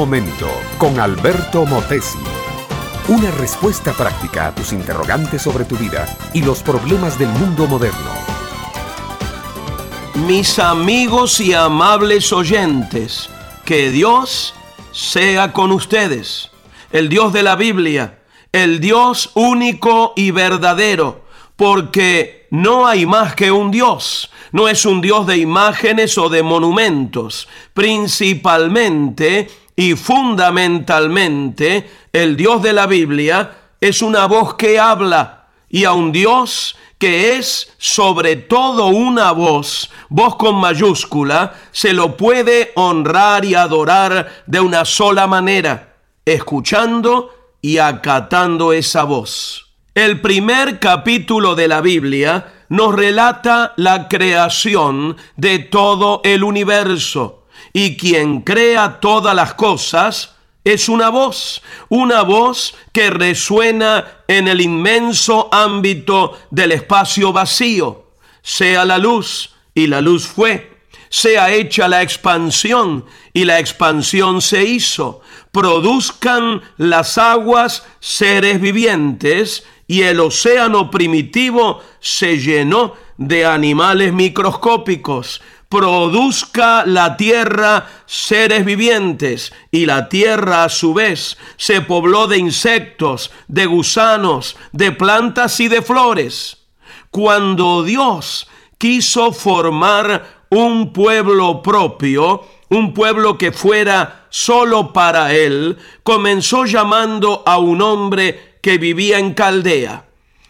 momento con Alberto Motesi. Una respuesta práctica a tus interrogantes sobre tu vida y los problemas del mundo moderno. Mis amigos y amables oyentes, que Dios sea con ustedes, el Dios de la Biblia, el Dios único y verdadero, porque no hay más que un Dios. No es un Dios de imágenes o de monumentos. Principalmente y fundamentalmente, el Dios de la Biblia es una voz que habla y a un Dios que es sobre todo una voz, voz con mayúscula, se lo puede honrar y adorar de una sola manera, escuchando y acatando esa voz. El primer capítulo de la Biblia nos relata la creación de todo el universo y quien crea todas las cosas es una voz, una voz que resuena en el inmenso ámbito del espacio vacío. Sea la luz y la luz fue, sea hecha la expansión y la expansión se hizo, produzcan las aguas seres vivientes y el océano primitivo se llenó de animales microscópicos. Produzca la tierra seres vivientes y la tierra a su vez se pobló de insectos, de gusanos, de plantas y de flores. Cuando Dios quiso formar un pueblo propio, un pueblo que fuera solo para él, comenzó llamando a un hombre que vivía en Caldea.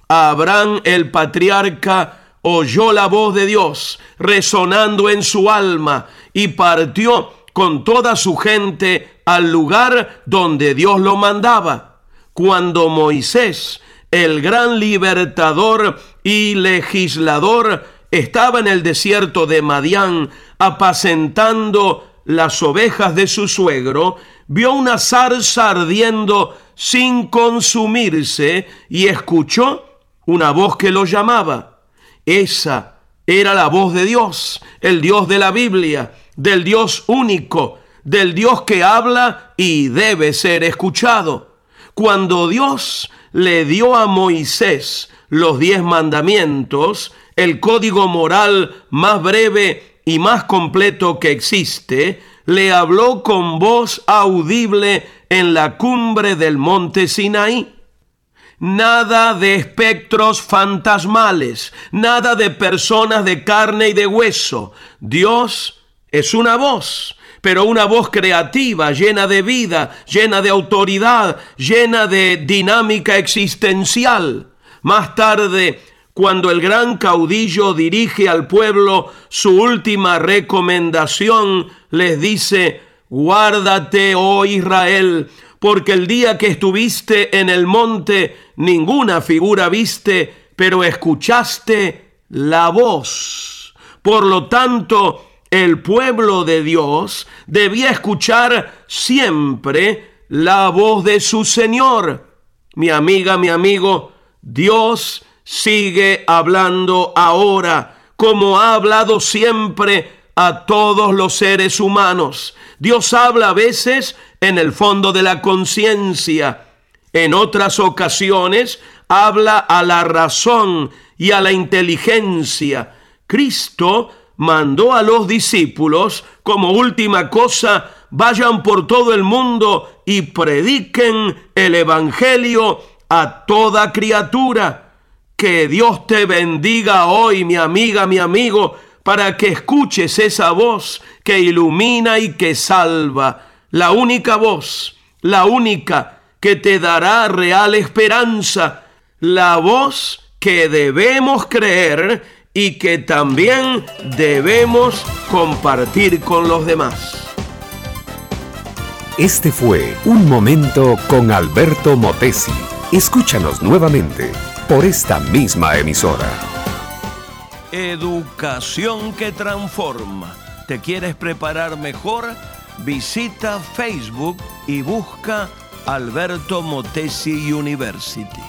Abraham el patriarca oyó la voz de Dios resonando en su alma y partió con toda su gente al lugar donde Dios lo mandaba. Cuando Moisés, el gran libertador y legislador, estaba en el desierto de Madián apacentando las ovejas de su suegro, vio una zarza ardiendo sin consumirse y escuchó una voz que lo llamaba. Esa era la voz de Dios, el Dios de la Biblia, del Dios único, del Dios que habla y debe ser escuchado. Cuando Dios le dio a Moisés los diez mandamientos, el código moral más breve y más completo que existe, le habló con voz audible en la cumbre del monte Sinaí. Nada de espectros fantasmales, nada de personas de carne y de hueso. Dios es una voz, pero una voz creativa, llena de vida, llena de autoridad, llena de dinámica existencial. Más tarde, cuando el gran caudillo dirige al pueblo su última recomendación, les dice, Guárdate, oh Israel, porque el día que estuviste en el monte, ninguna figura viste, pero escuchaste la voz. Por lo tanto, el pueblo de Dios debía escuchar siempre la voz de su Señor. Mi amiga, mi amigo, Dios sigue hablando ahora como ha hablado siempre a todos los seres humanos. Dios habla a veces en el fondo de la conciencia. En otras ocasiones habla a la razón y a la inteligencia. Cristo mandó a los discípulos como última cosa, vayan por todo el mundo y prediquen el Evangelio a toda criatura. Que Dios te bendiga hoy, mi amiga, mi amigo, para que escuches esa voz que ilumina y que salva, la única voz, la única que te dará real esperanza, la voz que debemos creer y que también debemos compartir con los demás. Este fue Un Momento con Alberto Motesi. Escúchanos nuevamente por esta misma emisora. Educación que transforma. ¿Te quieres preparar mejor? Visita Facebook y busca Alberto Motesi University.